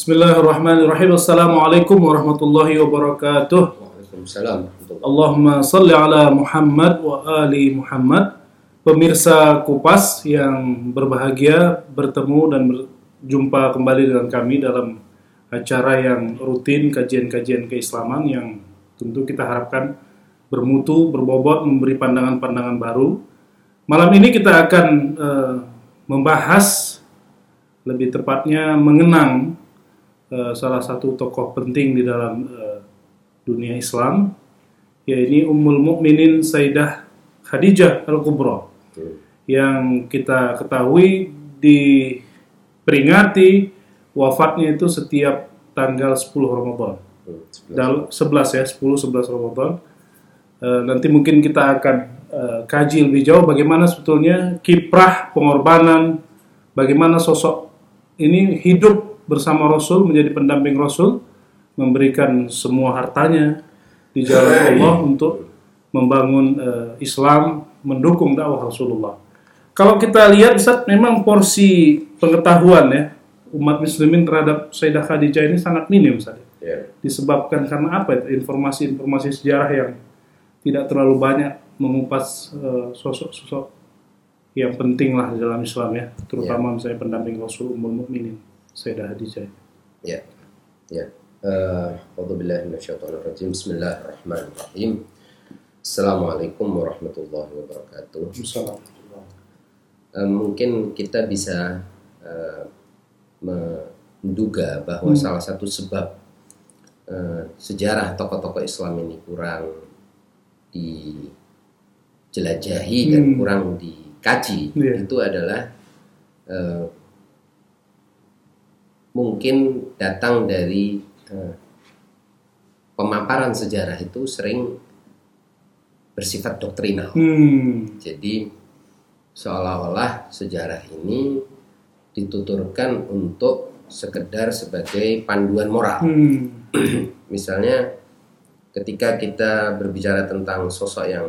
Bismillahirrahmanirrahim. Assalamualaikum warahmatullahi wabarakatuh. Waalaikumsalam. Allahumma salli ala Muhammad wa ali Muhammad. Pemirsa Kupas yang berbahagia bertemu dan berjumpa kembali dengan kami dalam acara yang rutin kajian-kajian keislaman yang tentu kita harapkan bermutu, berbobot, memberi pandangan-pandangan baru. Malam ini kita akan eh, membahas lebih tepatnya mengenang eh, salah satu tokoh penting di dalam eh, dunia Islam yaitu Ummul Mukminin Sayyidah Khadijah Al-Kubra yang kita ketahui diperingati wafatnya itu setiap tanggal 10 Ramadan. Dal 11 ya, 10 11 Ramadan. Eh, nanti mungkin kita akan eh, kaji lebih jauh bagaimana sebetulnya kiprah pengorbanan, bagaimana sosok ini hidup bersama Rasul menjadi pendamping Rasul, memberikan semua hartanya di jalan Allah untuk membangun eh, Islam, mendukung dakwah Rasulullah. Kalau kita lihat Ustaz, memang porsi pengetahuan ya umat muslimin terhadap Sayyidah Khadijah ini sangat minim Ustaz. Ya. Disebabkan karena apa? Informasi-informasi sejarah yang tidak terlalu banyak mengupas eh, sosok-sosok yang penting lah di dalam Islam ya, terutama misalnya pendamping Rasul Ummul Mukminin Sayyidah Khadijah. Ya. Ya. A'udzubillahi minasyaitonirrajim. Bismillahirrahmanirrahim. Assalamualaikum warahmatullahi wabarakatuh. Eh, mungkin kita bisa eh, menduga bahwa Hmm. salah satu sebab eh, sejarah tokoh-tokoh Islam ini kurang dijelajahi dan Hmm. kurang dikaji Iya. itu adalah eh, mungkin datang dari eh, pemaparan sejarah itu sering bersifat doktrinal. Hmm. Jadi seolah-olah sejarah ini dituturkan untuk sekedar sebagai panduan moral. Hmm. Misalnya ketika kita berbicara tentang sosok yang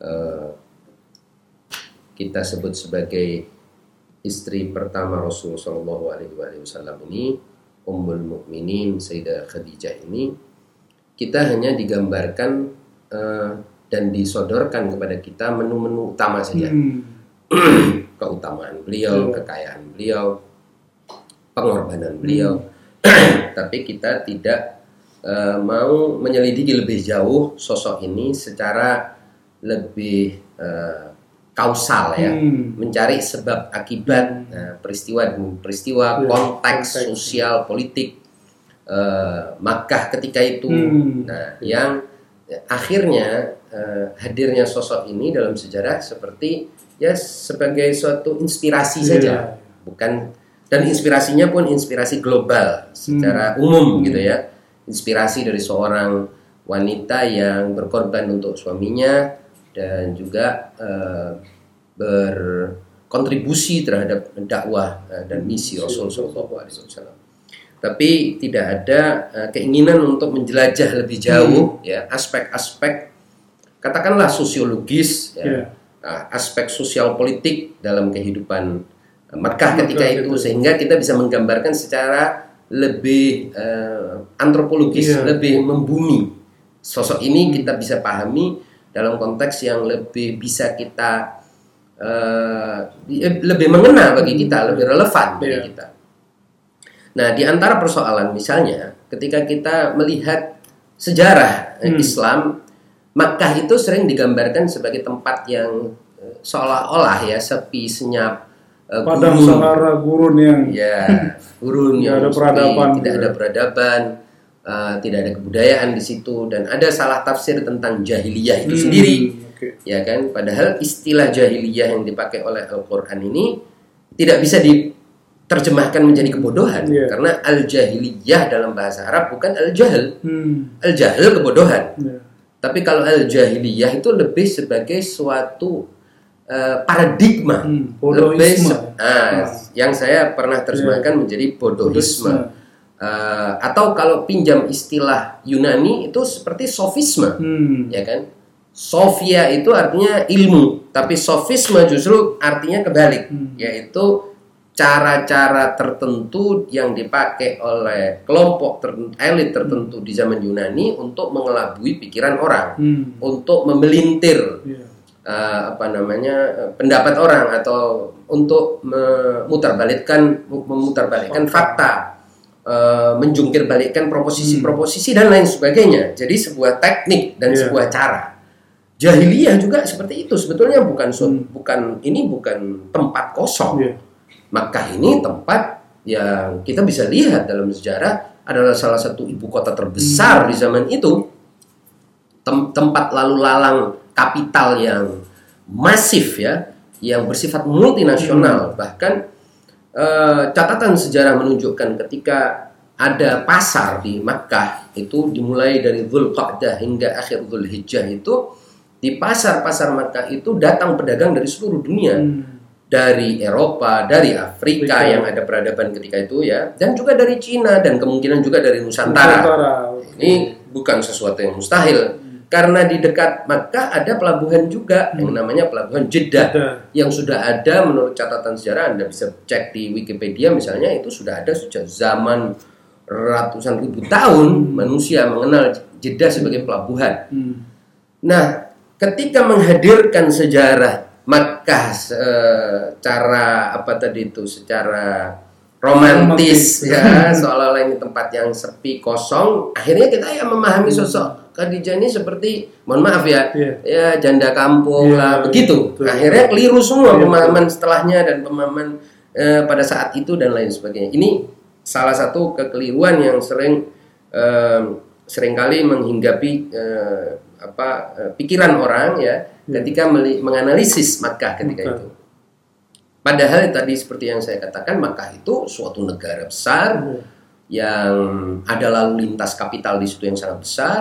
eh, kita sebut sebagai istri pertama Rasulullah Shallallahu Alaihi Wasallam ini, Ummul Mukminin Sayyidah Khadijah ini, kita hanya digambarkan eh, dan disodorkan kepada kita menu-menu utama saja Hmm. keutamaan beliau, Iya. kekayaan beliau, pengorbanan beliau. Tapi kita tidak eh, mau menyelidiki lebih jauh sosok ini secara lebih eh, kausal ya, Hmm. mencari sebab akibat nah, peristiwa demi peristiwa, Iya, konteks konteks. sosial, politik eh, Makkah ketika itu. Hmm. Nah, yang akhirnya eh, hadirnya sosok ini dalam sejarah seperti ya sebagai suatu inspirasi Iya. saja, bukan dan inspirasinya pun inspirasi global secara Hmm. umum gitu ya. Inspirasi dari seorang wanita yang berkorban untuk suaminya dan juga eh, berkontribusi terhadap dakwah eh, dan misi Rasul Shallallahu Alaihi Wasallam. Tapi tidak ada eh, keinginan untuk menjelajah lebih jauh ya aspek-aspek katakanlah sosiologis ya, Iya. ah, aspek sosial politik dalam kehidupan eh, Makkah ketika itu. sehingga kita bisa menggambarkan secara lebih eh, antropologis Iya. lebih membumi. Sosok ini kita bisa pahami dalam konteks yang lebih bisa kita eh, lebih mengena bagi kita lebih relevan bagi Iya. kita Nah, di antara persoalan misalnya ketika kita melihat sejarah eh, Hmm. Islam, Makkah itu sering digambarkan sebagai tempat yang seolah-olah ya sepi, senyap, eh, Padang gurun. Sahara gurun yang Ya, gurun yang ada sepi, peradaban tidak gitu ada ya. peradaban, eh, tidak ada kebudayaan di situ dan ada salah tafsir tentang jahiliyah itu Hmm, sendiri oke. ya kan padahal istilah jahiliyah yang dipakai oleh Al-Qur'an ini tidak bisa diterjemahkan menjadi kebodohan Iya. karena al-jahiliyah dalam bahasa Arab bukan al-jahl Hmm. al-jahl kebodohan Ya. tapi kalau al-jahiliyah itu lebih sebagai suatu eh, paradigma Hmm, lebih bodohisme. ah, yang saya pernah terjemahkan menjadi bodohisme Eh, atau kalau pinjam istilah Yunani itu seperti sofisme Hmm. ya kan Sofia itu artinya ilmu, tapi sofisme justru artinya kebalik, Hmm. yaitu cara-cara tertentu yang dipakai oleh kelompok tertentu, elit tertentu di zaman Yunani untuk mengelabui pikiran orang, Hmm. untuk memelintir Iya. eh, apa namanya eh, pendapat orang atau untuk memutarbalikkan memutarbalikkan fakta, eh, menjungkir balikkan proposisi-proposisi dan lain sebagainya. Jadi sebuah teknik dan Iya. sebuah cara. Jahiliyah juga seperti itu sebetulnya bukan Hmm. bukan ini bukan tempat kosong. Iya. Makkah ini tempat yang kita bisa lihat dalam sejarah adalah salah satu ibu kota terbesar di zaman itu. Tem- tempat lalu lalang kapital yang masif ya, yang bersifat multinasional. Bahkan eh, catatan sejarah menunjukkan ketika ada pasar di Makkah itu dimulai dari Dzulqa'dah hingga akhir Dzulhijjah itu di pasar-pasar Makkah itu datang pedagang dari seluruh dunia Hmm. dari Eropa, dari Afrika Afrika. yang ada peradaban ketika itu ya, dan juga dari Cina dan kemungkinan juga dari Nusantara. Nusantara. Ini bukan sesuatu yang mustahil karena di dekat Makkah ada pelabuhan juga yang namanya pelabuhan Jeddah yang sudah ada menurut catatan sejarah Anda bisa cek di Wikipedia misalnya itu sudah ada sejak zaman ratusan ribu tahun manusia mengenal Jeddah sebagai pelabuhan. Hmm. Nah, ketika menghadirkan sejarah Makkah secara apa tadi itu secara romantis Romantis. ya seolah-olah ini tempat yang sepi kosong akhirnya kita ya memahami sosok Khadijah ini seperti mohon maaf ya Iya. ya janda kampung Iya, lah begitu betul. akhirnya keliru semua Iya, pemahaman setelahnya dan pemahaman eh, pada saat itu dan lain sebagainya ini salah satu kekeliruan yang sering eh, sering kali menghinggapi eh, apa eh, pikiran orang ya ketika meli- menganalisis Makkah ketika Makkah. itu. Padahal tadi seperti yang saya katakan Makkah itu suatu negara besar Iya. yang ada lalu lintas kapital di situ yang sangat besar,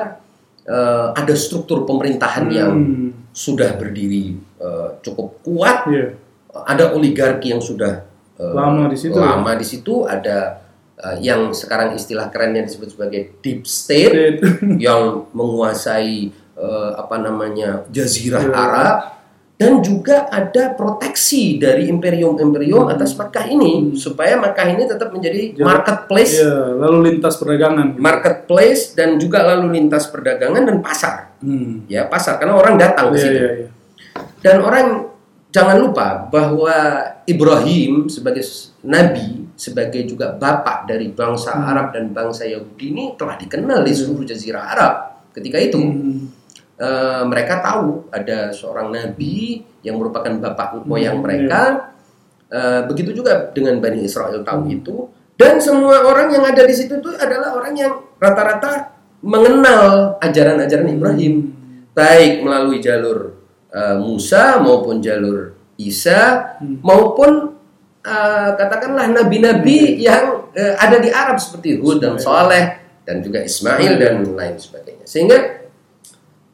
eh, ada struktur pemerintahan yang Hmm. sudah berdiri eh, cukup kuat, Iya. ada oligarki yang sudah eh, Lama di situ. lama di situ, ada eh, yang sekarang istilah kerennya disebut sebagai deep state yang menguasai eh, apa namanya jazirah Iya. Arab dan juga ada proteksi dari imperium-imperium atas Makkah ini supaya Makkah ini tetap menjadi Jadi- marketplace Iya, lalu lintas perdagangan. marketplace dan juga lalu lintas perdagangan dan pasar Hmm. ya pasar karena orang datang ke Iya, situ iya, iya. dan orang jangan lupa bahwa Ibrahim sebagai nabi, sebagai juga bapak dari bangsa Arab dan bangsa Yahudi ini telah dikenal di seluruh jazirah Arab ketika itu. Hmm. Eh, mereka tahu ada seorang nabi yang merupakan bapak moyang mereka. Eh, begitu juga dengan Bani Israel tahu itu. Dan semua orang yang ada di situ itu adalah orang yang rata-rata mengenal ajaran-ajaran Ibrahim baik melalui jalur eh, Musa maupun jalur Isa maupun eh, katakanlah nabi-nabi yang eh, ada di Arab seperti Hud dan Saleh dan juga Ismail dan lain sebagainya. Sehingga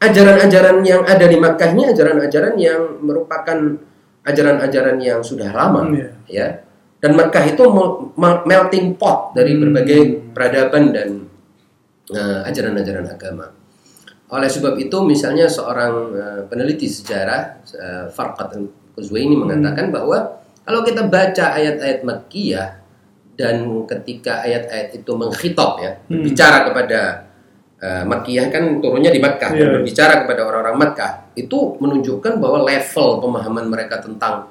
ajaran-ajaran yang ada di Makkah ini ajaran-ajaran yang merupakan ajaran-ajaran yang sudah lama Iya. ya. Dan Makkah itu mel- mel- melting pot dari berbagai peradaban dan eh, ajaran-ajaran agama. Oleh sebab itu misalnya seorang eh, peneliti sejarah uh, Farqat Al-Quzwaini mengatakan bahwa kalau kita baca ayat-ayat Makkiyah dan ketika ayat-ayat itu mengkhitop ya, berbicara kepada uh, Makkiyah kan turunnya di Makkah dan Iya. berbicara kepada orang-orang Makkah, itu menunjukkan bahwa level pemahaman mereka tentang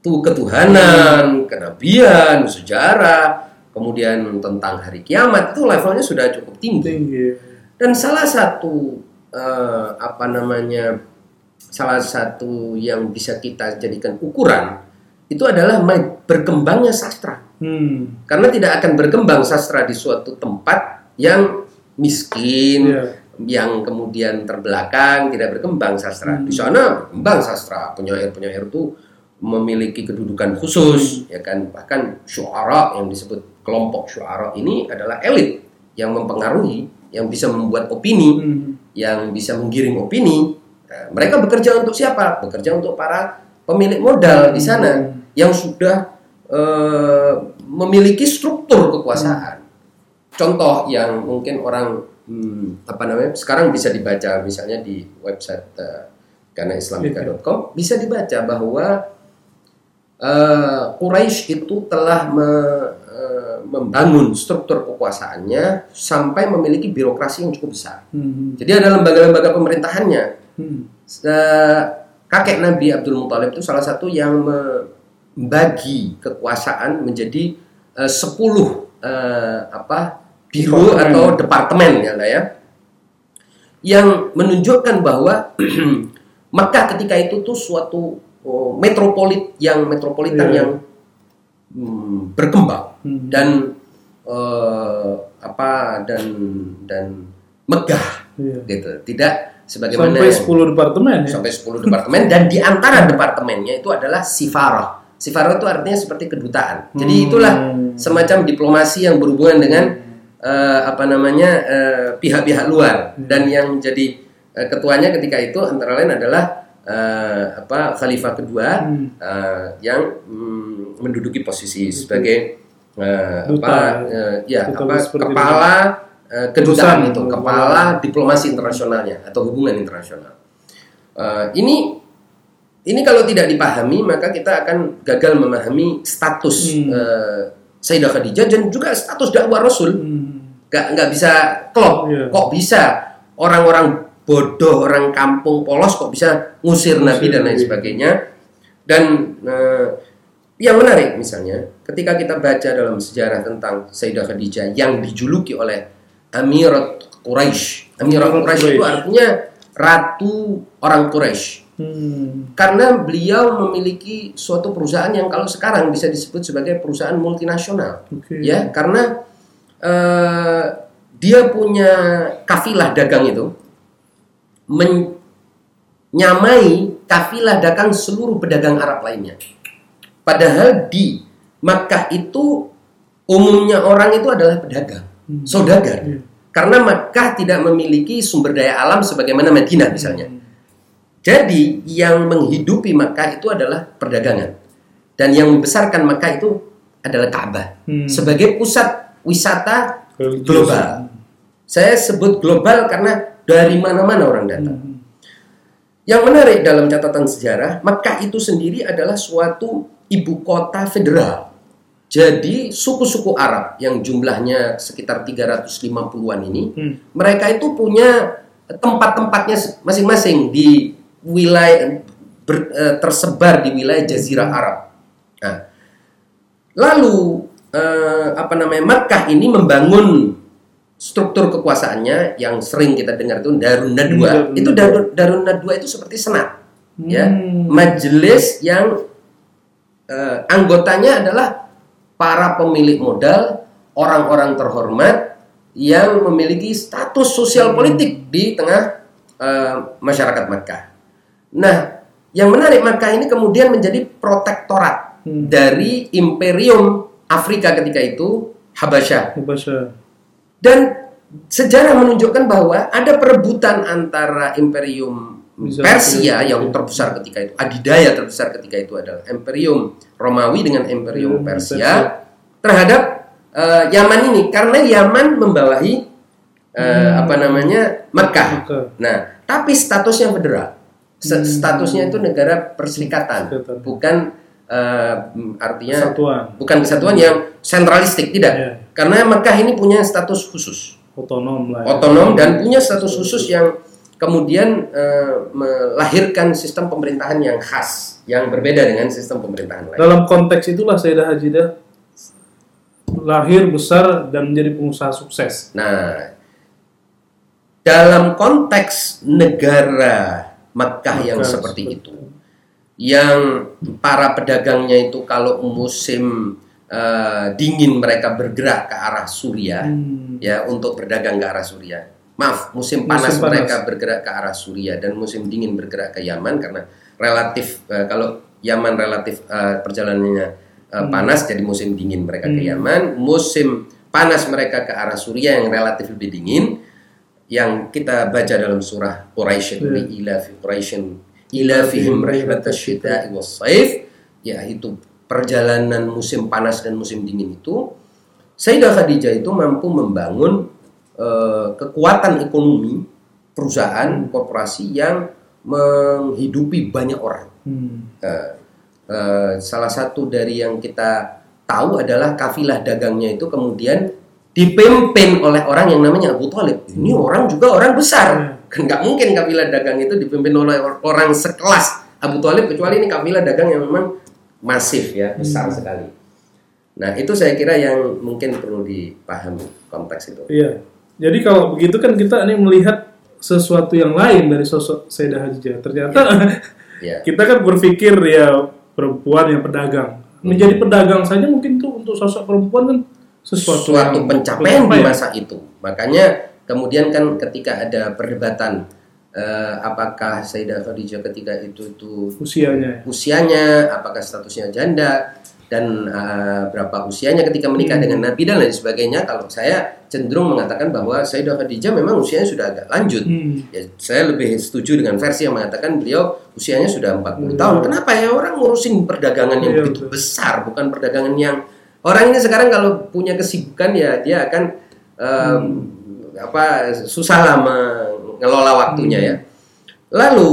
tuh ketuhanan, kenabian, sejarah, kemudian tentang hari kiamat itu levelnya sudah cukup tinggi. Tinggi. Dan salah satu eh, apa namanya salah satu yang bisa kita jadikan ukuran itu adalah berkembangnya sastra. Hmm. Karena tidak akan berkembang sastra di suatu tempat yang miskin, Iya. yang kemudian terbelakang, tidak berkembang sastra. Di sana berkembang sastra. Penyair-penyair itu memiliki kedudukan khusus, ya kan? Bahkan syuara yang disebut kelompok syuara ini adalah elit yang mempengaruhi, yang bisa membuat opini, Hmm. yang bisa menggiring opini. Nah, mereka bekerja untuk siapa? Bekerja untuk para pemilik modal di sana yang sudah eh, memiliki struktur kekuasaan. Contoh yang mungkin orang hmm, apa namanya sekarang bisa dibaca misalnya di website uh, karena islamika.com bisa dibaca bahwa eh, Quraisy itu telah me- eh, membangun struktur kekuasaannya sampai memiliki birokrasi yang cukup besar. Hmm. Jadi ada lembaga-lembaga pemerintahannya. Hmm. Eh, kakek Nabi Abdul Muthalib itu salah satu yang membagi kekuasaan menjadi eh, 10 eh, apa Departemen. atau departemen ya lah ya yang menunjukkan bahwa Makkah ketika itu tuh suatu oh, metropolit yang metropolitan Iya. yang hmm, berkembang Hmm. dan eh, apa dan dan megah Iya. gitu tidak sebagaimana Sampai yang- 10 departemen ya. sampai 10 departemen dan di antara departemennya itu adalah sifarah. Sifarah itu artinya seperti kedutaan. Jadi Hmm. itulah semacam diplomasi yang berhubungan dengan eh, apa namanya eh, pihak-pihak luar dan yang menjadi eh, ketuanya ketika itu antara lain adalah eh, apa khalifah kedua Hmm. eh, yang mm, menduduki posisi sebagai eh, Duta. apa eh, ya Duta apa kepala eh, kedutaan itu kepala diplomasi internasionalnya atau hubungan internasional. Eh, ini ini kalau tidak dipahami maka kita akan gagal memahami status Hmm. eh, Sayyidah Khadijah dan juga status dakwah Rasul. Hmm. Gak nggak bisa klop. Iya. Kok bisa orang-orang bodoh, orang kampung polos kok bisa ngusir Nabi dan lain sebagainya. Dan eh, yang menarik misalnya ketika kita baca dalam sejarah tentang Sayyidah Khadijah yang dijuluki oleh Amirat Quraisy. Amirat Quraisy itu artinya ratu orang Quraisy Hmm. karena beliau memiliki suatu perusahaan yang kalau sekarang bisa disebut sebagai perusahaan multinasional Oke. ya karena eh, dia punya kafilah dagang itu menyamai kafilah dagang seluruh pedagang Arab lainnya padahal di Makkah itu umumnya orang itu adalah pedagang Hmm. saudagar Iya. karena Makkah tidak memiliki sumber daya alam sebagaimana Madinah misalnya Hmm. Jadi yang menghidupi Makkah itu adalah perdagangan. Dan yang membesarkan Makkah itu adalah Ka'bah Hmm. sebagai pusat wisata global. Saya sebut global karena dari mana-mana orang datang. Hmm. Yang menarik dalam catatan sejarah, Makkah itu sendiri adalah suatu ibu kota federal. Jadi suku-suku Arab yang jumlahnya sekitar 350-an ini, Hmm. mereka itu punya tempat-tempatnya masing-masing di wilayah ber- eh, tersebar di wilayah Jazirah Arab. Nah, lalu eh, apa namanya Makkah ini membangun struktur kekuasaannya yang sering kita dengar itu Darun Nadwa. Hmm, itu. Darun, Darun Nadwa itu seperti senat, ya, Hmm. majelis yang eh, anggotanya adalah para pemilik modal, orang-orang terhormat yang memiliki status sosial politik di tengah eh, masyarakat Makkah. Nah, yang menarik Makkah ini kemudian menjadi protektorat Hmm. dari Imperium Afrika ketika itu Habasyah. Bahasa. Dan sejarah menunjukkan bahwa ada perebutan antara Imperium Bisa Persia yang terbesar ketika itu, adidaya terbesar ketika itu adalah Imperium Romawi dengan Imperium Persia, Persia. terhadap eh, Yaman ini karena Yaman membawahi eh, Hmm. apa namanya. Mekah. Nah, tapi statusnya federal. Hmm. Statusnya itu negara perserikatan, bukan eh, artinya Kesatuan. bukan kesatuan yang sentralistik tidak. Iya. Karena Mekah ini punya status khusus, Otonom lah. ya. otonom dan punya status khusus yang kemudian eh, melahirkan sistem pemerintahan yang khas, yang berbeda dengan sistem pemerintahan lain. Dalam konteks itulah Sayyidah Hajidah lahir besar dan menjadi pengusaha sukses. Nah, dalam konteks negara Mekah yang Mekah seperti itu, yang para pedagangnya itu kalau musim eh, dingin mereka bergerak ke arah Suriah, Hmm. ya untuk berdagang ke arah Suriah. Maaf, musim Musim panas, panas. mereka bergerak ke arah Suriah dan musim dingin bergerak ke Yaman karena relatif eh, kalau Yaman relatif eh, perjalanannya eh, panas jadi musim dingin mereka ke Hmm. Yaman, musim panas mereka ke arah Suriah yang relatif lebih dingin yang kita baca dalam surah Quraisy itu Hmm. ila fi Quraisyin ila fihim rahmatasyita'i was-saif yaitu perjalanan musim panas dan musim dingin itu Sayyidah Khadijah itu mampu membangun eh, kekuatan ekonomi perusahaan korporasi yang menghidupi banyak orang. Hmm. Eh, eh, salah satu dari yang kita tahu adalah kafilah dagangnya itu kemudian dipimpin oleh orang yang namanya Abu Talib. Ini orang juga orang besar. Kan nggak mungkin kafilah dagang itu dipimpin oleh or- orang sekelas Abu Talib kecuali ini kafilah dagang yang memang masif ya, besar sekali. Nah, itu saya kira yang mungkin perlu dipahami konteks itu. Iya. Jadi kalau begitu kan kita ini melihat sesuatu yang lain dari sosok Sayyidah Khadijah. Ternyata Ya. kita kan berpikir ya perempuan yang pedagang. Menjadi pedagang saja mungkin tuh untuk sosok perempuan kan sesuatu, suatu pencapaian di masa itu. Makanya kemudian kan ketika ada perdebatan eh, apakah Sayyidah Khadijah ketika itu itu usianya. usianya, apakah statusnya janda dan eh, berapa usianya ketika menikah dengan Nabi dan lain sebagainya. Kalau saya cenderung mengatakan bahwa Sayyidah Khadijah memang usianya sudah agak lanjut. Hmm. Ya, saya lebih setuju dengan versi yang mengatakan beliau usianya sudah 40 Hmm. tahun. Kenapa ya orang ngurusin perdagangan yang Iya, begitu betul. besar, bukan perdagangan yang orang ini sekarang kalau punya kesibukan ya dia akan em, Hmm. apa susah lah mengelola waktunya Hmm. ya. Lalu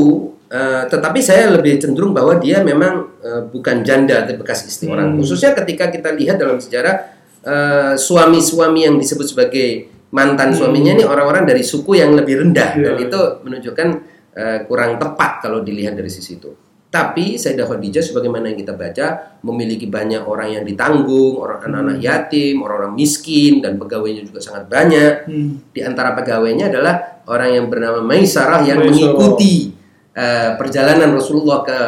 eh, tetapi saya lebih cenderung bahwa dia memang eh, bukan janda atau bekas istri orang. Hmm. Khususnya ketika kita lihat dalam sejarah eh, suami-suami yang disebut sebagai mantan suaminya ini orang-orang dari suku yang lebih rendah Hmm. Iya. dan itu menunjukkan eh, kurang tepat kalau dilihat dari sisi itu. Tapi Sayyidah Khadijah sebagaimana yang kita baca memiliki banyak orang yang ditanggung, orang anak-anak yatim, orang-orang miskin dan pegawainya juga sangat banyak. Hmm. Di antara pegawainya adalah orang yang bernama Maisarah yang Maisarah. mengikuti eh, perjalanan Rasulullah ke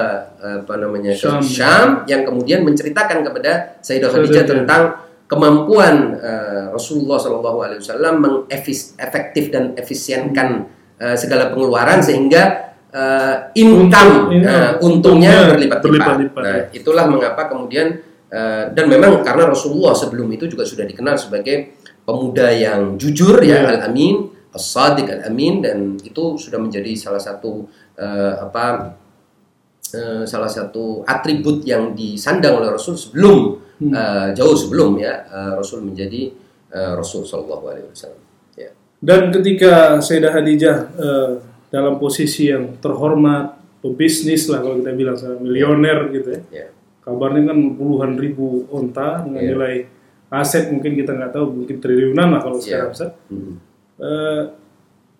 eh, apa namanya ke Syam. Syam yang kemudian menceritakan kepada Sayyidah Khadijah Khadijah. tentang kemampuan eh, Rasulullah Shallallahu Alaihi Wasallam mengefektif dan efisienkan eh, segala pengeluaran sehingga eh, income Untung- eh, untungnya untungnya berlipat-lipat. berlipat-lipat, Nah, itulah mengapa kemudian eh, dan memang karena Rasulullah sebelum itu juga sudah dikenal sebagai pemuda yang jujur ya Ya. al-amin, as-sadiq al-amin dan itu sudah menjadi salah satu eh, apa eh, salah satu atribut yang disandang oleh Rasul sebelum Hmm. eh, jauh sebelum ya eh, Rasul menjadi eh, Rasul Shallallahu Alaihi Wasallam. Ya. Dan ketika Sayyidah Khadijah eh, dalam posisi yang terhormat, pebisnis lah kalau kita bilang milioner gitu ya. Ya. Kabarnya kan puluhan ribu onta dengan Iya. nilai aset mungkin kita nggak tahu mungkin triliunan lah kalau Iya. sekarang Ustaz. Hmm. Eh,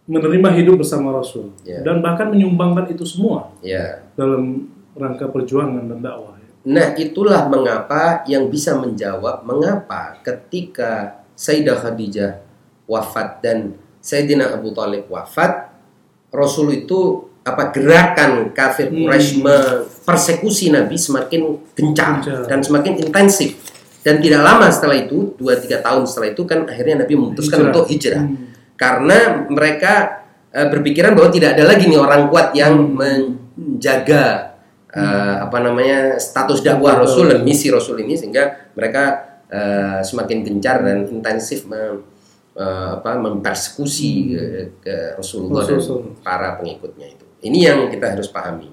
menerima hidup bersama Rasul Iya. dan bahkan menyumbangkan itu semua ya. dalam rangka perjuangan dan dakwah. Nah, itulah mengapa yang bisa menjawab mengapa ketika Sayyidah Khadijah wafat dan Sayyidina Abu Talib wafat, Rasul itu apa gerakan kafir Hmm. Quraisy persekusi Nabi semakin gencar Gencar. dan semakin intensif. Dan tidak lama setelah itu, 2-3 tahun setelah itu kan akhirnya Nabi memutuskan Hijrah. untuk hijrah. Hmm. Karena mereka eh, berpikiran bahwa tidak ada lagi nih orang kuat yang Hmm. menjaga eh, apa namanya status dakwah Rasul dan misi Rasul ini sehingga mereka eh, semakin gencar dan intensif mem- eh, apa mempersekusi ke, ke Rasulullah dan para pengikutnya itu. Ini yang kita harus pahami.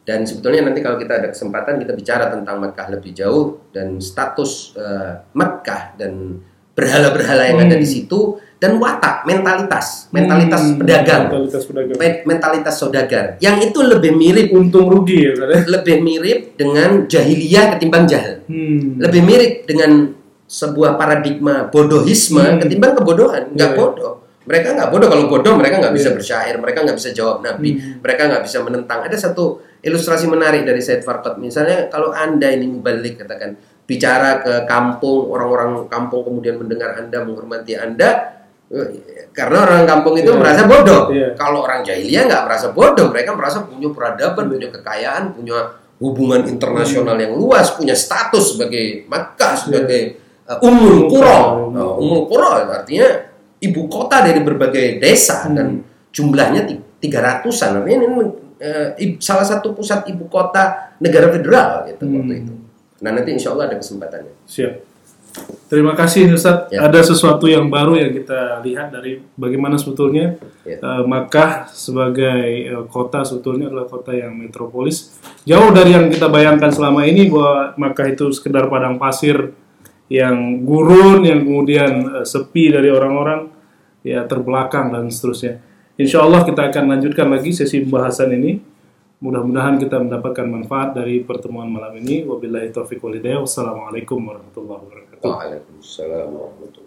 Dan sebetulnya nanti kalau kita ada kesempatan kita bicara tentang Mekah lebih jauh dan status eh, Mekah dan berhala-berhala yang ada di Hmm. situ dan watak, mentalitas, mentalitas Hmm, pedagang, Mentalitas pedagang. me- mentalitas saudagar. Yang itu lebih mirip Untung rugi ya ya. lebih mirip dengan jahiliyah ketimbang jahil. Hmm. Lebih mirip dengan sebuah paradigma bodohisme Hmm. ketimbang kebodohan. Nggak Iya. bodoh. Mereka nggak bodoh. Kalau bodoh mereka nggak bisa Iya. bersyair, mereka nggak bisa jawab nabi, Hmm. mereka nggak bisa menentang. Ada satu ilustrasi menarik dari Said Farqad. Misalnya kalau anda ini mubalik katakan bicara ke kampung, orang-orang kampung kemudian mendengar anda, menghormati anda, eh, karena orang kampung itu Iya. merasa bodoh. Iya. Kalau orang jahiliyah nggak merasa bodoh, mereka merasa punya peradaban, punya kekayaan, punya hubungan internasional yang luas, punya status sebagai Makkah, sebagai uh, Ummul Qura. Nah, Ummul Qura artinya ibu kota dari berbagai desa Hmm. dan jumlahnya ti- 300-an. Artinya ini uh, salah satu pusat ibu kota negara federal gitu Hmm. waktu itu. Nah, nanti insya Allah ada kesempatannya. Siap. Terima kasih Ustaz. Ya. Ada sesuatu yang baru yang kita lihat dari bagaimana sebetulnya Ya. eh, Makkah sebagai eh, kota sebetulnya adalah kota yang metropolis. Jauh dari yang kita bayangkan selama ini bahwa Makkah itu sekedar padang pasir yang gurun, yang kemudian eh, sepi dari orang-orang, ya terbelakang dan seterusnya. Insya Allah kita akan lanjutkan lagi sesi pembahasan ini mudah-mudahan kita mendapatkan manfaat dari pertemuan malam ini. Wabillahi taufiq walhidayah. Wassalamualaikum warahmatullahi wabarakatuh. Waalaikumsalam warahmatullahi